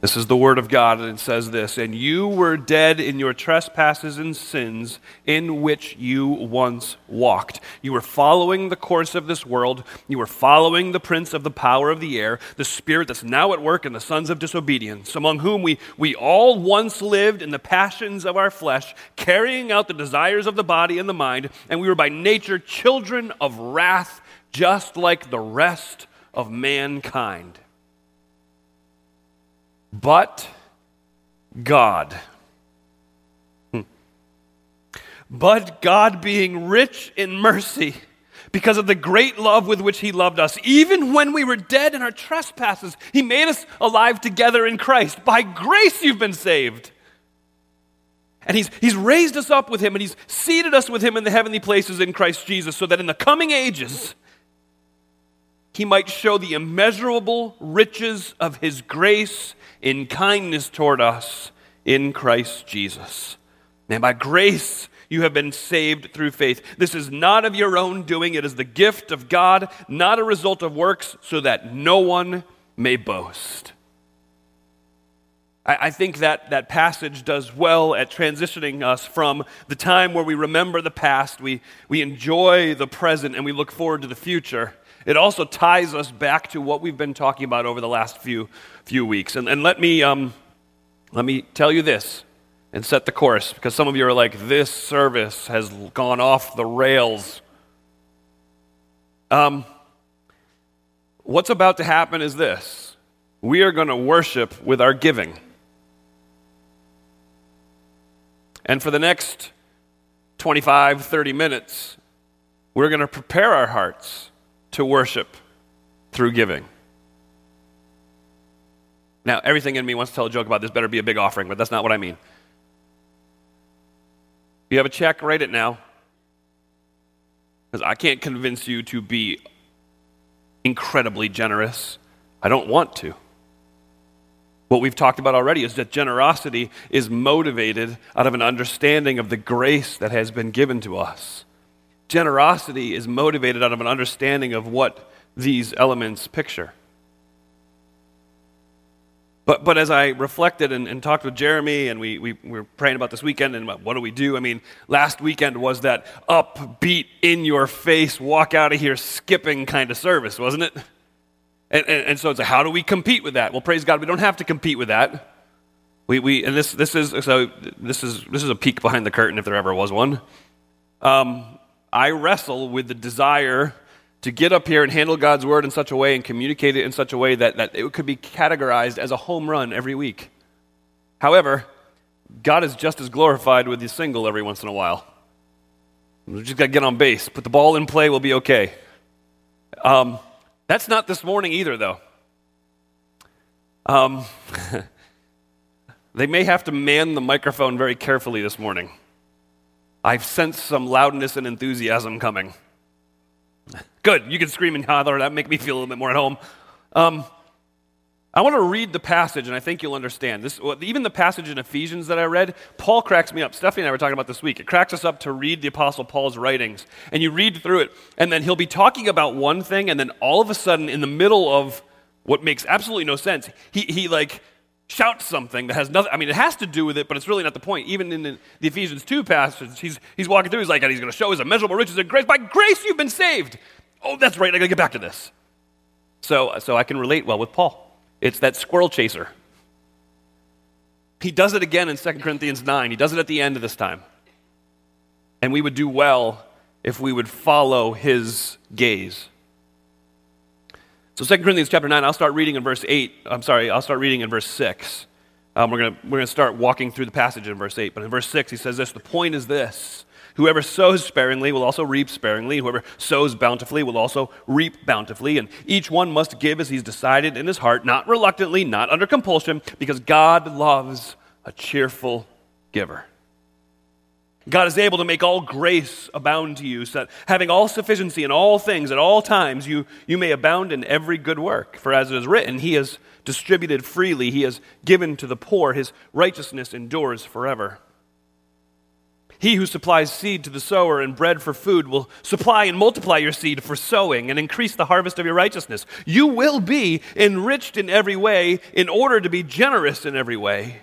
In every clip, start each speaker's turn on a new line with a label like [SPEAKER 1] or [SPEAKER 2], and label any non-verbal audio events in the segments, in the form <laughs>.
[SPEAKER 1] This is the word of God, and it says this And you were dead in your trespasses and sins in which you once walked. You were following the course of this world. You were following the prince of the power of the air, the spirit that's now at work in the sons of disobedience, among whom we, we all once lived in the passions of our flesh, carrying out the desires of the body and the mind, and we were by nature children of wrath, just like the rest of mankind. But God. Hmm. But God, being rich in mercy, because of the great love with which He loved us, even when we were dead in our trespasses, He made us alive together in Christ. By grace you've been saved. And he's, he's raised us up with Him and He's seated us with Him in the heavenly places in Christ Jesus, so that in the coming ages, He might show the immeasurable riches of His grace in kindness toward us in Christ Jesus. And by grace, you have been saved through faith. This is not of your own doing, it is the gift of God, not a result of works, so that no one may boast. I, think that that passage does well at transitioning us from the time where we remember the past, we, we enjoy the present, and we look forward to the future. It also ties us back to what we've been talking about over the last few, few weeks. And, and let, me, um, let me tell you this and set the course because some of you are like, this service has gone off the rails. Um, what's about to happen is this we are going to worship with our giving. And for the next 25, 30 minutes, we're going to prepare our hearts to worship through giving. Now, everything in me wants to tell a joke about this better be a big offering, but that's not what I mean. If you have a check, write it now. Because I can't convince you to be incredibly generous. I don't want to. What we've talked about already is that generosity is motivated out of an understanding of the grace that has been given to us. Generosity is motivated out of an understanding of what these elements picture. But, but as I reflected and, and talked with Jeremy, and we, we, we, were praying about this weekend and what do we do? I mean, last weekend was that upbeat, in your face, walk out of here skipping kind of service, wasn't it? And, and, and, so it's like, how do we compete with that? Well, praise God, we don't have to compete with that. We, we, and this, this, is, so this, is, this is a peek behind the curtain if there ever was one. Um, I wrestle with the desire to get up here and handle God's word in such a way and communicate it in such a way that, that it could be categorized as a home run every week. However, God is just as glorified with the single every once in a while. We just got to get on base. Put the ball in play, we'll be okay. Um, that's not this morning either, though. Um, <laughs> they may have to man the microphone very carefully this morning. I've sensed some loudness and enthusiasm coming. Good, you can scream and holler. That make me feel a little bit more at home. Um, I want to read the passage, and I think you'll understand. This, even the passage in Ephesians that I read, Paul cracks me up. Stephanie and I were talking about this week. It cracks us up to read the Apostle Paul's writings. And you read through it, and then he'll be talking about one thing, and then all of a sudden, in the middle of what makes absolutely no sense, he, he like shouts something that has nothing. I mean, it has to do with it, but it's really not the point. Even in the, the Ephesians 2 passage, he's, he's walking through, he's like, and he's going to show his immeasurable riches and grace. By grace you've been saved. Oh, that's right, I got to get back to this. So, so I can relate well with Paul. It's that squirrel chaser. He does it again in 2 Corinthians 9. He does it at the end of this time. And we would do well if we would follow his gaze. So 2 Corinthians chapter 9, I'll start reading in verse 8. I'm sorry, I'll start reading in verse 6. Um, we're going we're gonna start walking through the passage in verse 8. But in verse 6, he says this The point is this Whoever sows sparingly will also reap sparingly. Whoever sows bountifully will also reap bountifully. And each one must give as he's decided in his heart, not reluctantly, not under compulsion, because God loves a cheerful giver. God is able to make all grace abound to you, so that having all sufficiency in all things at all times, you, you may abound in every good work. For as it is written, He has distributed freely, He has given to the poor, His righteousness endures forever. He who supplies seed to the sower and bread for food will supply and multiply your seed for sowing and increase the harvest of your righteousness. You will be enriched in every way in order to be generous in every way,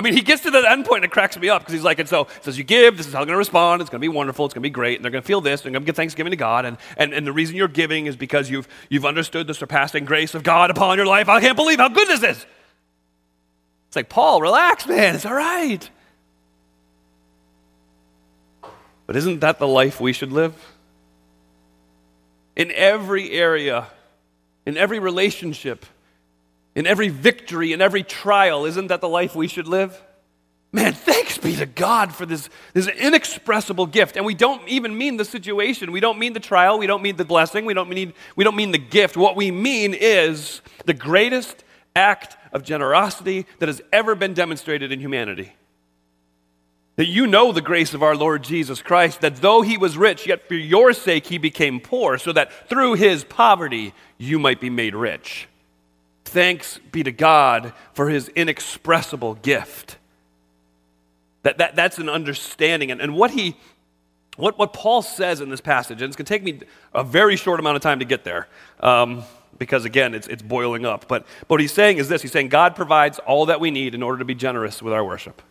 [SPEAKER 1] I mean, he gets to that end point and it cracks me up because he's like, and so says, you give, this is how I'm going to respond. It's going to be wonderful. It's going to be great. And they're going to feel this. They're going to give thanksgiving to God. And, and, and the reason you're giving is because you've, you've understood the surpassing grace of God upon your life. I can't believe how good this is. It's like, Paul, relax, man. It's all right. But isn't that the life we should live? In every area, in every relationship, in every victory, in every trial. Isn't that the life we should live? Man, thanks be to God for this, this inexpressible gift. And we don't even mean the situation. We don't mean the trial. We don't mean the blessing. We don't mean, we don't mean the gift. What we mean is the greatest act of generosity that has ever been demonstrated in humanity. That you know the grace of our Lord Jesus Christ, that though he was rich, yet for your sake he became poor, so that through his poverty you might be made rich. Thanks be to God for his inexpressible gift. That, that, that's an understanding. And, and what, he, what, what Paul says in this passage, and it's going to take me a very short amount of time to get there, um, because again, it's, it's boiling up. But, but what he's saying is this He's saying God provides all that we need in order to be generous with our worship.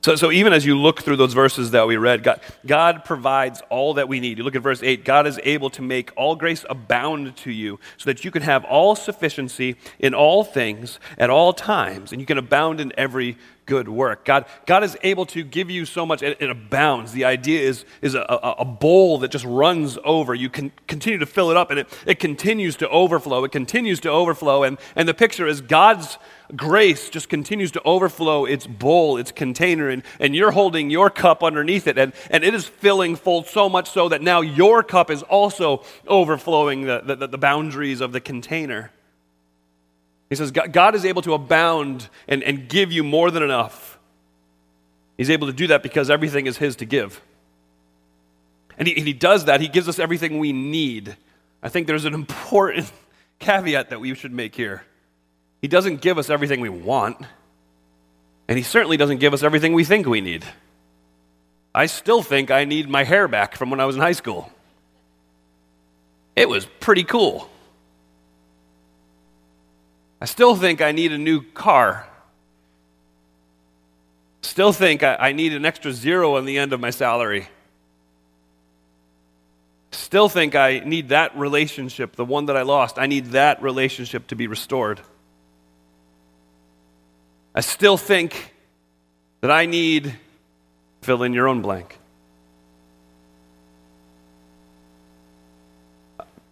[SPEAKER 1] So, so even as you look through those verses that we read, God, God provides all that we need. You look at verse 8 God is able to make all grace abound to you so that you can have all sufficiency in all things at all times, and you can abound in every good work. God, God is able to give you so much, it, it abounds. The idea is, is a, a, a, bowl that just runs over. You can continue to fill it up, and it, it continues to overflow. It continues to overflow. And, and the picture is God's grace just continues to overflow its bowl, its container, and, and you're holding your cup underneath it, and, and it is filling full so much so that now your cup is also overflowing the, the, the boundaries of the container. He says, God is able to abound and, and give you more than enough. He's able to do that because everything is His to give. And he, and he does that, He gives us everything we need. I think there's an important <laughs> caveat that we should make here. He doesn't give us everything we want, and He certainly doesn't give us everything we think we need. I still think I need my hair back from when I was in high school. It was pretty cool. I still think I need a new car. Still think I, need an extra zero on the end of my salary. Still think I need that relationship, the one that I lost. I need that relationship to be restored. I still think that I need fill in your own blank.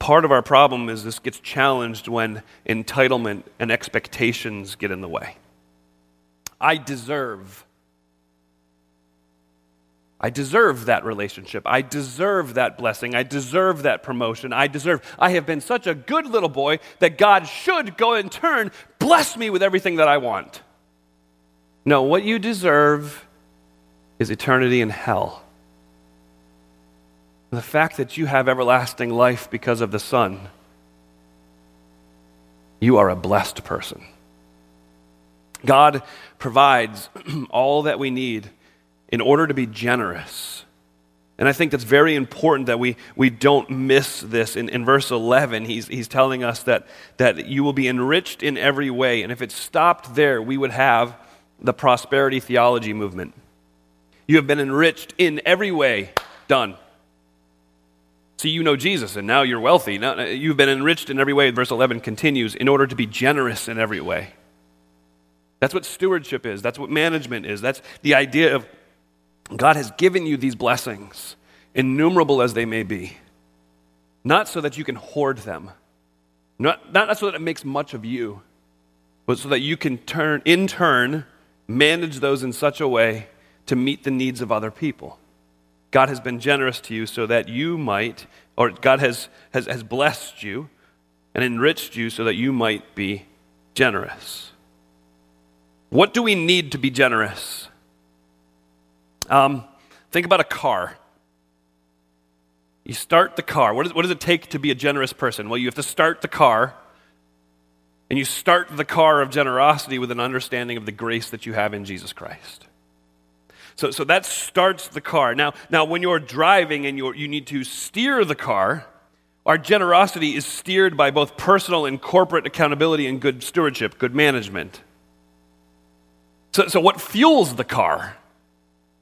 [SPEAKER 1] Part of our problem is this gets challenged when entitlement and expectations get in the way. I deserve. I deserve that relationship. I deserve that blessing. I deserve that promotion. I deserve. I have been such a good little boy that God should go in turn bless me with everything that I want. No, what you deserve is eternity in hell. The fact that you have everlasting life because of the Son, you are a blessed person. God provides <clears throat> all that we need in order to be generous. And I think that's very important that we, we don't miss this. In, in verse 11, he's, he's telling us that, that you will be enriched in every way. And if it stopped there, we would have the prosperity theology movement. You have been enriched in every way. Done. See, you know Jesus, and now you're wealthy. Now, uh, you've been enriched in every way. Verse 11 continues in order to be generous in every way. That's what stewardship is. That's what management is. That's the idea of God has given you these blessings, innumerable as they may be, not so that you can hoard them, not, not so that it makes much of you, but so that you can turn, in turn, manage those in such a way to meet the needs of other people. God has been generous to you so that you might, or God has, has, has blessed you and enriched you so that you might be generous. What do we need to be generous? Um, think about a car. You start the car. What, is, what does it take to be a generous person? Well, you have to start the car, and you start the car of generosity with an understanding of the grace that you have in Jesus Christ. So, so that starts the car. Now, now when you're driving and you're, you need to steer the car, our generosity is steered by both personal and corporate accountability and good stewardship, good management. So, so what fuels the car?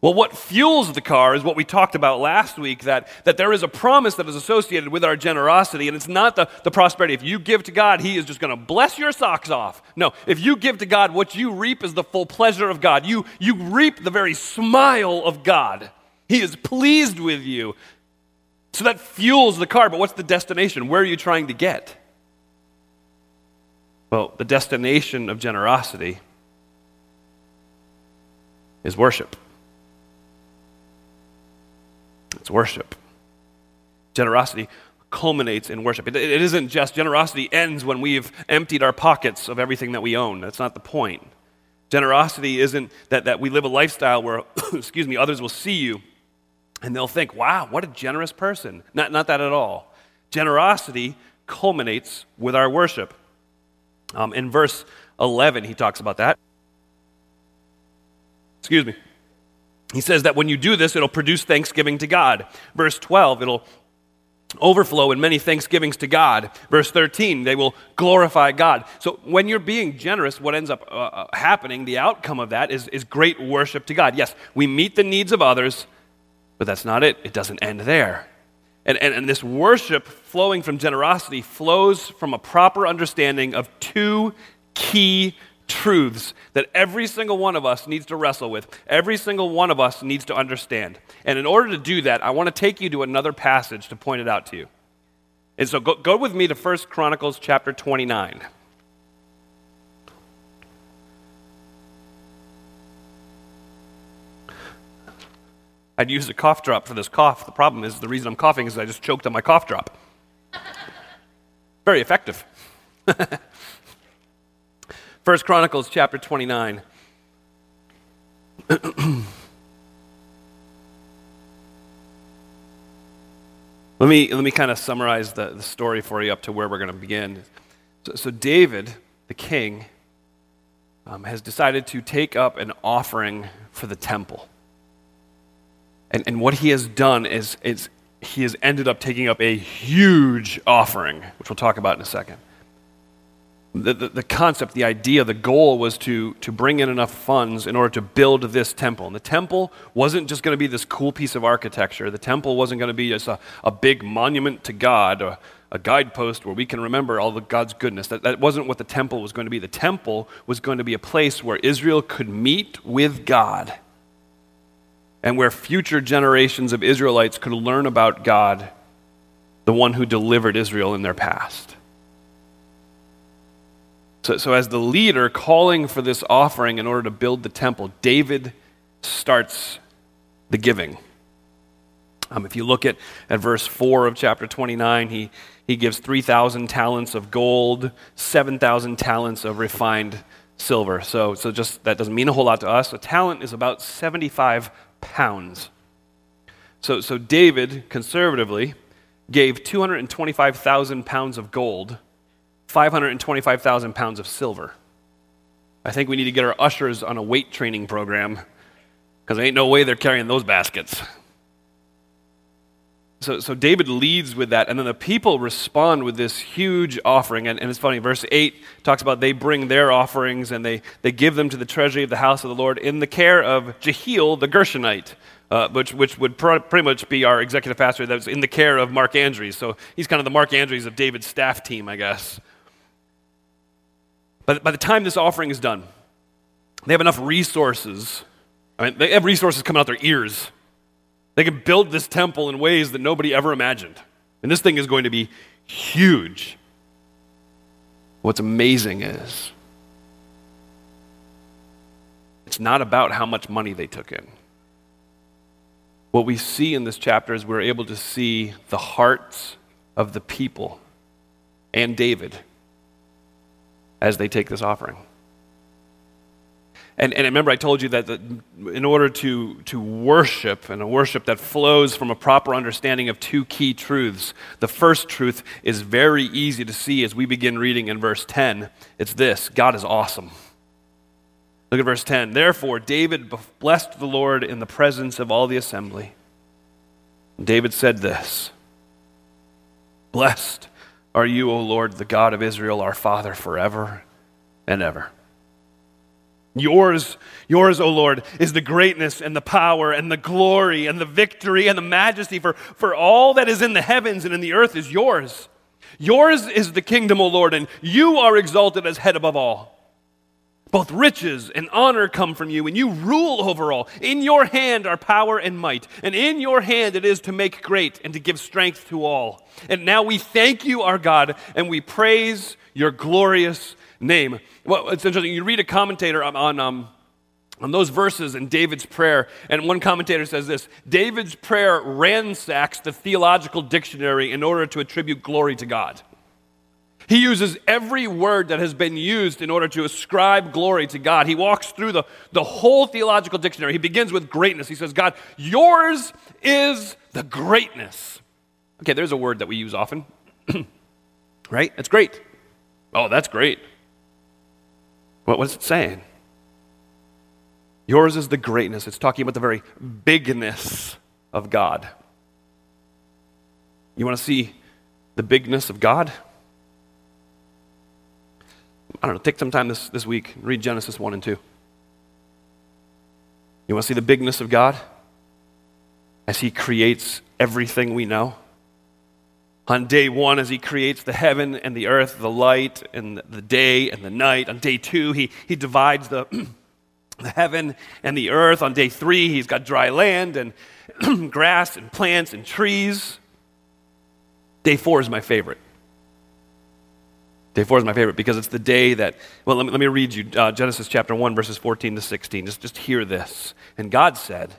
[SPEAKER 1] Well, what fuels the car is what we talked about last week that, that there is a promise that is associated with our generosity, and it's not the, the prosperity. If you give to God, He is just going to bless your socks off. No, if you give to God, what you reap is the full pleasure of God. You, you reap the very smile of God. He is pleased with you. So that fuels the car, but what's the destination? Where are you trying to get? Well, the destination of generosity is worship. It's worship. Generosity culminates in worship. It, it isn't just generosity ends when we've emptied our pockets of everything that we own. That's not the point. Generosity isn't that, that we live a lifestyle where, <coughs> excuse me, others will see you and they'll think, wow, what a generous person. Not, not that at all. Generosity culminates with our worship. Um, in verse 11, he talks about that. Excuse me. He says that when you do this, it'll produce thanksgiving to God. Verse 12, it'll overflow in many thanksgivings to God. Verse 13, they will glorify God. So when you're being generous, what ends up uh, uh, happening, the outcome of that is, is great worship to God. Yes, we meet the needs of others, but that's not it. It doesn't end there. And, and, and this worship flowing from generosity flows from a proper understanding of two key truths that every single one of us needs to wrestle with, every single one of us needs to understand. And in order to do that, I want to take you to another passage to point it out to you. And so go, go with me to 1 Chronicles chapter 29. I'd use a cough drop for this cough. The problem is, the reason I'm coughing is I just choked on my cough drop. Very effective. <laughs> First Chronicles chapter 29. <clears throat> let me, let me kind of summarize the, the story for you up to where we're going to begin. So, so David, the king, um, has decided to take up an offering for the temple. And, and what he has done is, is he has ended up taking up a huge offering, which we'll talk about in a second the, the, the, concept, the idea, the goal was to, to bring in enough funds in order to build this temple. And the temple wasn't just going to be this cool piece of architecture. The temple wasn't going to be just a, a big monument to God, a, a guidepost where we can remember all of God's goodness. That, that wasn't what the temple was going to be. The temple was going to be a place where Israel could meet with God and where future generations of Israelites could learn about God, the one who delivered Israel in their past. So, so, as the leader calling for this offering in order to build the temple, David starts the giving. Um, if you look at, at verse 4 of chapter 29, he, he gives 3,000 talents of gold, 7,000 talents of refined silver. So, so just that doesn't mean a whole lot to us. A talent is about 75 pounds. So, so David, conservatively, gave 225,000 pounds of gold 525,000 pounds of silver. I think we need to get our ushers on a weight training program because there ain't no way they're carrying those baskets. So, so David leads with that, and then the people respond with this huge offering. And, and it's funny, verse 8 talks about they bring their offerings and they, they give them to the treasury of the house of the Lord in the care of Jehiel the Gershonite. Uh, which, which would pr- pretty much be our executive pastor that was in the care of Mark Andrews. So he's kind of the Mark Andrews of David's staff team, I guess. But by the time this offering is done, they have enough resources. I mean, they have resources coming out their ears. They can build this temple in ways that nobody ever imagined. And this thing is going to be huge. What's amazing is it's not about how much money they took in. what we see in this chapter is we're able to see the hearts of the people and David as they take this offering. And, and remember, I told you that the, in order to, to worship, and a worship that flows from a proper understanding of two key truths, the first truth is very easy to see as we begin reading in verse 10. It's this God is awesome. Look at verse 10. Therefore, David blessed the Lord in the presence of all the assembly. David said this Blessed are you, O Lord, the God of Israel, our Father, forever and ever. Yours, yours, O Lord, is the greatness and the power and the glory and the victory and the majesty, for, for all that is in the heavens and in the earth is yours. Yours is the kingdom, O Lord, and you are exalted as head above all. Both riches and honor come from you, and you rule over all. In your hand are power and might, and in your hand it is to make great and to give strength to all. And now we thank you, our God, and we praise your glorious name. Well, it's interesting. You read a commentator on, on, um, on those verses in David's prayer, and one commentator says this David's prayer ransacks the theological dictionary in order to attribute glory to God. He uses every word that has been used in order to ascribe glory to God. He walks through the, the whole theological dictionary. He begins with greatness. He says, God, yours is the greatness. Okay, there's a word that we use often, <clears throat> right? It's great. Oh, that's great. What was it saying? Yours is the greatness. It's talking about the very bigness of God. You want to see the bigness of God? I don't know, take some time this, this week, read Genesis 1 and 2. You want to see the bigness of God as He creates everything we know? On day one, as He creates the heaven and the earth, the light and the day and the night. On day two, He, he divides the, <clears throat> the heaven and the earth. On day three, He's got dry land and <clears throat> grass and plants and trees. Day four is my favorite. Day four is my favorite because it's the day that, well, let me, let me read you uh, Genesis chapter 1, verses 14 to 16. Just, just hear this. And God said,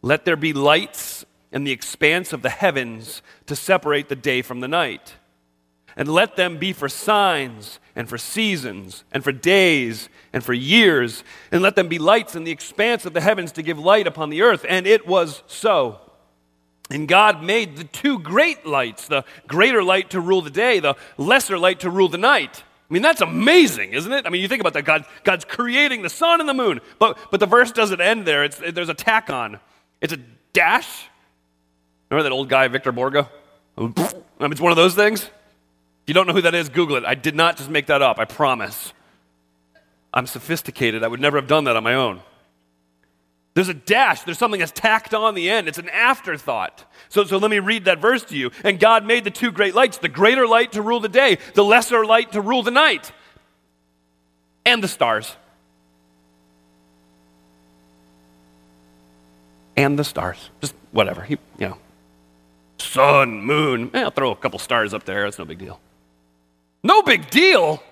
[SPEAKER 1] Let there be lights in the expanse of the heavens to separate the day from the night. And let them be for signs and for seasons and for days and for years. And let them be lights in the expanse of the heavens to give light upon the earth. And it was so. And God made the two great lights, the greater light to rule the day, the lesser light to rule the night. I mean, that's amazing, isn't it? I mean, you think about that. God, God's creating the sun and the moon. But, but the verse doesn't end there. It's, there's a tack on. It's a dash. Remember that old guy, Victor mean, it's one of those things. If you don't know who that is, Google it. I did not just make that up, I promise. I'm sophisticated. I would never have done that on my own. There's a dash, there's something that's tacked on the end. It's an afterthought. So, so let me read that verse to you. And God made the two great lights the greater light to rule the day, the lesser light to rule the night, and the stars. And the stars. Just whatever. He, you know, sun, moon. Eh, I'll throw a couple stars up there. It's no big deal. No big deal.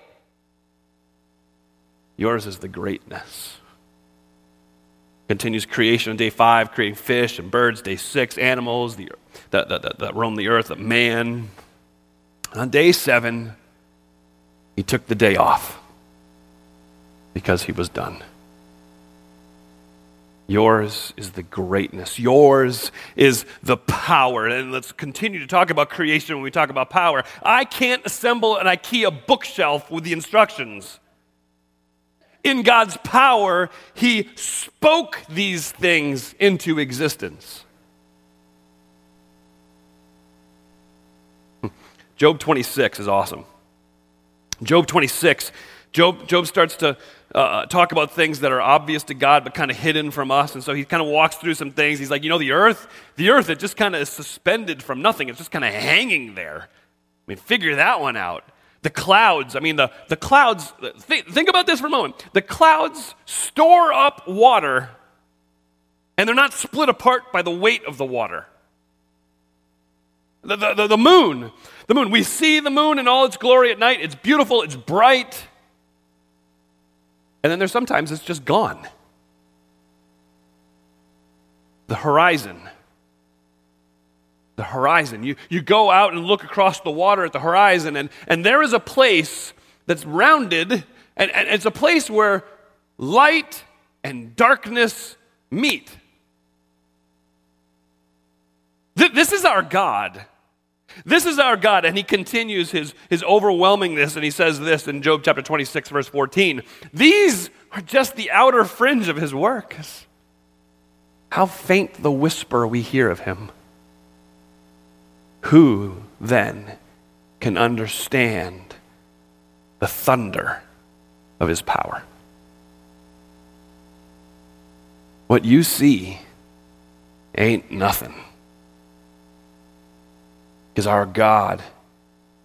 [SPEAKER 1] Yours is the greatness. Continues creation on day five, creating fish and birds. Day six, animals the, that, that, that roam the earth, a man. on day seven, he took the day off because he was done. Yours is the greatness. Yours is the power. And let's continue to talk about creation when we talk about power. I can't assemble an IKEA bookshelf with the instructions in God's power, He spoke these things into existence. Job 26 is awesome. Job 26, Job, Job starts to uh, talk about things that are obvious to God but kind of hidden from us. And so he kind of walks through some things. He's like, you know, the earth, the earth, it just kind of is suspended from nothing. It's just kind of hanging there. I mean, figure that one out. The clouds, I mean, the, the clouds, th- think about this for a moment. The clouds store up water, and they're not split apart by the weight of the water. The, the, the, the moon, the moon, we see the moon in all its glory at night. It's beautiful, it's bright. And then there's sometimes it's just gone. The horizon, the horizon. You, you go out and look across the water at the horizon, and, and there is a place that's rounded, and, and it's a place where light and darkness meet. Th- this is our God. This is our God. And he continues his, his overwhelmingness, and he says this in Job chapter 26, verse 14 These are just the outer fringe of his works. How faint the whisper we hear of him. Who then can understand the thunder of his power? What you see ain't nothing. Because our God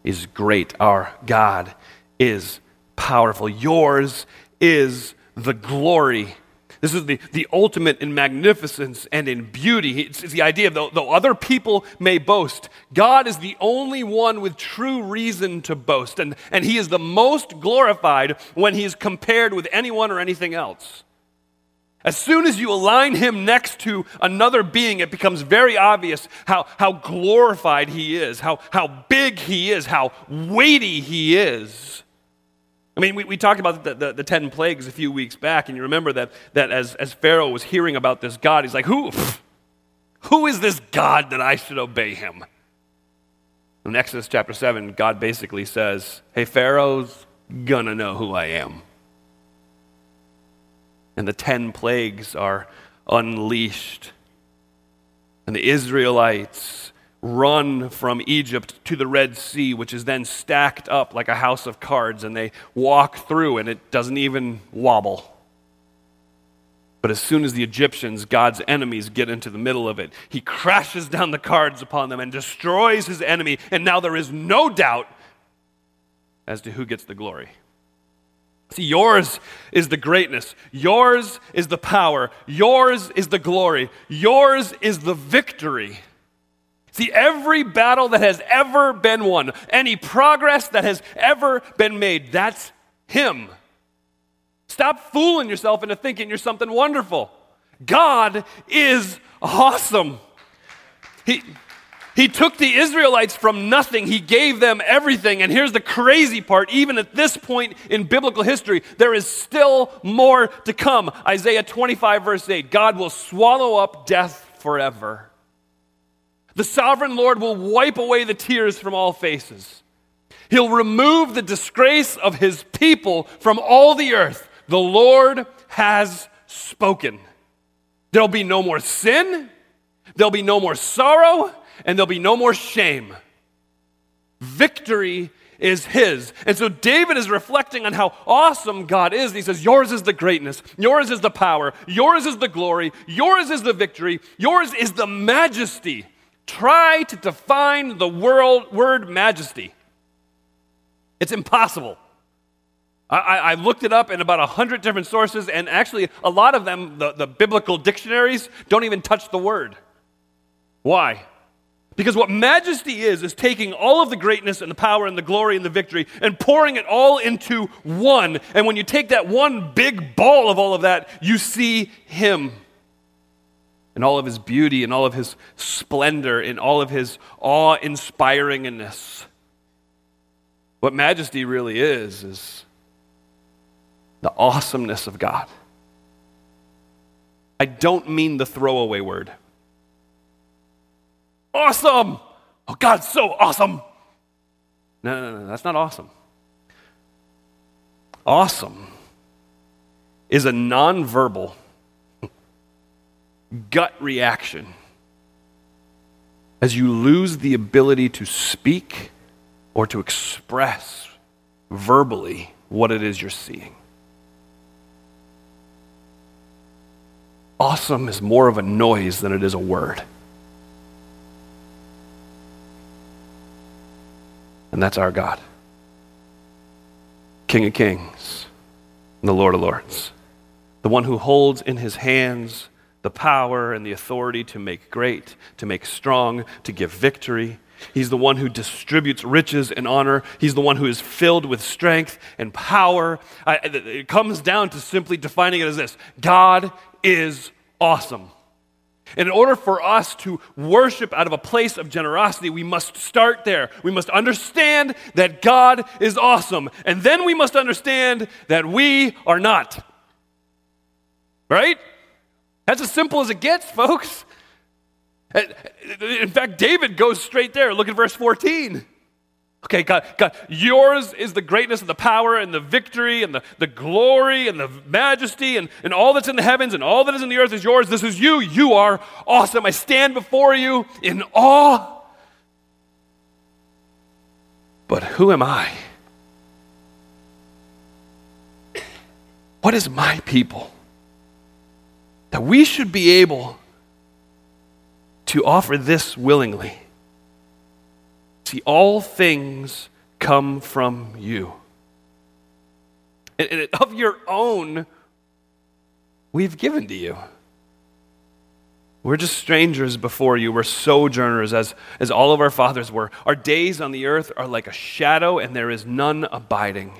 [SPEAKER 1] is great. Our God is powerful. Yours is the glory this is the, the ultimate in magnificence and in beauty. It's, it's the idea of though, though other people may boast, God is the only one with true reason to boast. And, and he is the most glorified when he is compared with anyone or anything else. As soon as you align him next to another being, it becomes very obvious how, how glorified he is, how, how big he is, how weighty he is. I mean, we, we talked about the, the, the, 10 plagues a few weeks back, and you remember that, that as, as Pharaoh was hearing about this God, he's like, who, who is this God that I should obey him? In Exodus chapter 7, God basically says, Hey, Pharaoh's gonna know who I am. And the 10 plagues are unleashed. And the Israelites run from Egypt to the Red Sea, which is then stacked up like a house of cards, and they walk through, and it doesn't even wobble. But as soon as the Egyptians, God's enemies, get into the middle of it, he crashes down the cards upon them and destroys his enemy, and now there is no doubt as to who gets the glory. See, yours is the greatness. Yours is the power. Yours is the glory. Yours is the victory. See, every battle that has ever been won, any progress that has ever been made, that's Him. Stop fooling yourself into thinking you're something wonderful. God is awesome. He, he took the Israelites from nothing, He gave them everything. And here's the crazy part even at this point in biblical history, there is still more to come. Isaiah 25, verse 8 God will swallow up death forever. The sovereign Lord will wipe away the tears from all faces. He'll remove the disgrace of his people from all the earth. The Lord has spoken. There'll be no more sin, there'll be no more sorrow, and there'll be no more shame. Victory is his. And so David is reflecting on how awesome God is. He says, Yours is the greatness, yours is the power, yours is the glory, yours is the victory, yours is the majesty try to define the world, word majesty. It's impossible. I, I, looked it up in about a hundred different sources, and actually, a lot of them, the, the biblical dictionaries, don't even touch the word. Why? Because what majesty is, is taking all of the greatness and the power and the glory and the victory and pouring it all into one. And when you take that one big ball of all of that, you see Him in all of his beauty, in all of his splendor, in all of his awe inspiringness. What majesty really is, is the awesomeness of God. I don't mean the throwaway word. Awesome! Oh, God's so awesome! No, no, no, that's not awesome. Awesome is a nonverbal gut reaction as you lose the ability to speak or to express verbally what it is you're seeing. Awesome is more of a noise than it is a word. And that's our God. King of kings and the Lord of lords. The one who holds in his hands the power and the authority to make great, to make strong, to give victory. He's the one who distributes riches and honor. He's the one who is filled with strength and power. I, it comes down to simply defining it as this God is awesome. And in order for us to worship out of a place of generosity, we must start there. We must understand that God is awesome. And then we must understand that we are not. Right? That's as simple as it gets, folks. Eh, eh, in fact, David goes straight there. Look at verse 14. Okay, God, God, yours is the greatness and the power and the victory and the, the glory and the majesty and, and all that's in the heavens and all that is in the earth is yours. This is you. You are awesome. I stand before you in awe. But who am I? What is my people? That we should be able to offer this willingly. See, all things come from you. And, of your own, we've given to you. We're just strangers before you. We're sojourners, as, as all of our fathers were. Our days on the earth are like a shadow, and there is none abiding.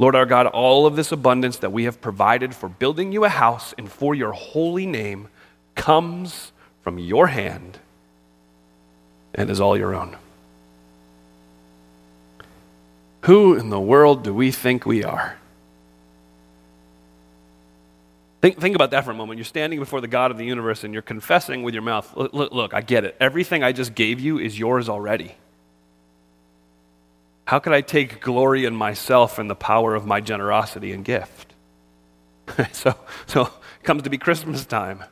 [SPEAKER 1] Lord our God, all of this abundance that we have provided for building you a house and for your holy name comes from your hand and is all your own. Who in the world do we think we are? Think, think about that for a moment. You're standing before the God of the universe and you're confessing with your mouth, look, look, look, I get it. Everything I just gave you is yours already. How could I take glory in myself and the power of my generosity and gift? <laughs> so, so it comes to be Christmas time,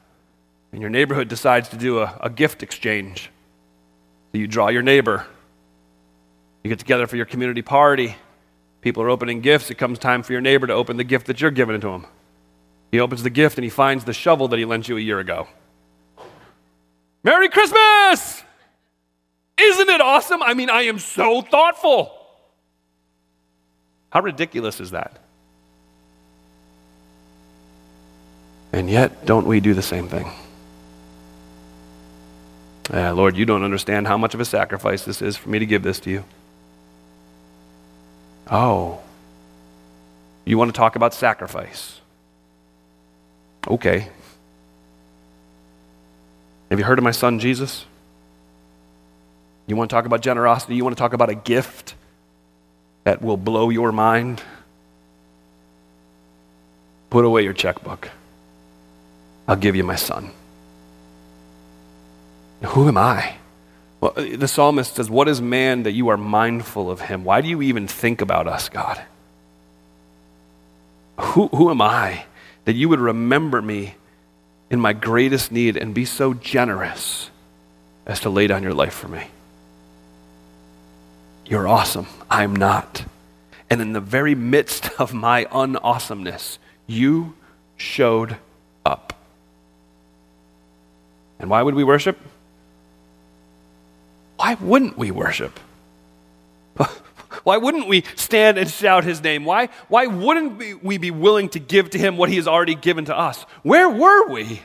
[SPEAKER 1] and your neighborhood decides to do a, a gift exchange. So you draw your neighbor. You get together for your community party. People are opening gifts. It comes time for your neighbor to open the gift that you're giving to him. He opens the gift and he finds the shovel that he lent you a year ago. Merry Christmas! Isn't it awesome? I mean, I am so thoughtful. How ridiculous is that? And yet, don't we do the same thing? Uh, Lord, you don't understand how much of a sacrifice this is for me to give this to you. Oh, you want to talk about sacrifice? Okay. Have you heard of my son Jesus? You want to talk about generosity? You want to talk about a gift that will blow your mind? Put away your checkbook. I'll give you my son. Who am I? Well, uh, the psalmist says, What is man that you are mindful of him? Why do you even think about us, God? Who, who am I that you would remember me in my greatest need and be so generous as to lay down your life for me? You're awesome. I'm not. And in the very midst <laughs> of my unawesomeness, you showed up. And why would we worship? why wouldn't we worship? <laughs> Why wouldn't we stand and shout his name? Why, why wouldn't we be willing to give to him what he has already given to us? Where were we?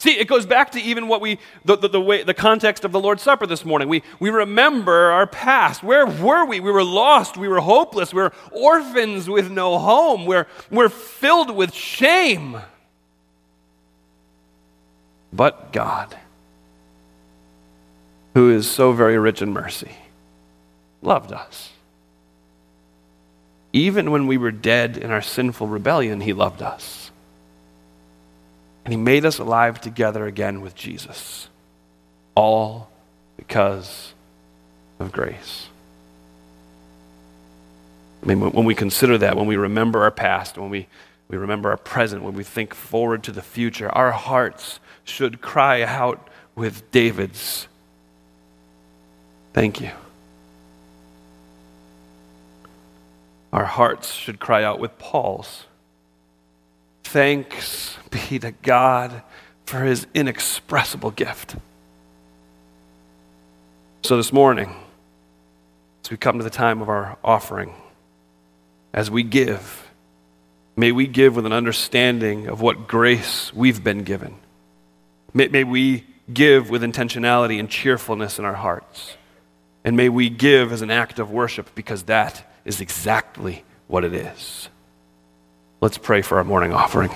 [SPEAKER 1] See, it goes back to even what we, the, the, the, way, the context of the Lord's Supper this morning. We, we remember our past. Where were we? We were lost. We were hopeless. We were orphans with no home. We're, we're filled with shame. But God who is so very rich in mercy, loved us. Even when we were dead in our sinful rebellion, he loved us. And he made us alive together again with Jesus. All because of grace. I mean, when we consider that, when we remember our past, when we, we remember our present, when we think forward to the future, our hearts should cry out with David's Thank you. Our hearts should cry out with Paul's. Thanks be to God for his inexpressible gift. So, this morning, as we come to the time of our offering, as we give, may we give with an understanding of what grace we've been given. May, may we give with intentionality and cheerfulness in our hearts. And may we give as an act of worship because that is exactly what it is. Let's pray for our morning offering.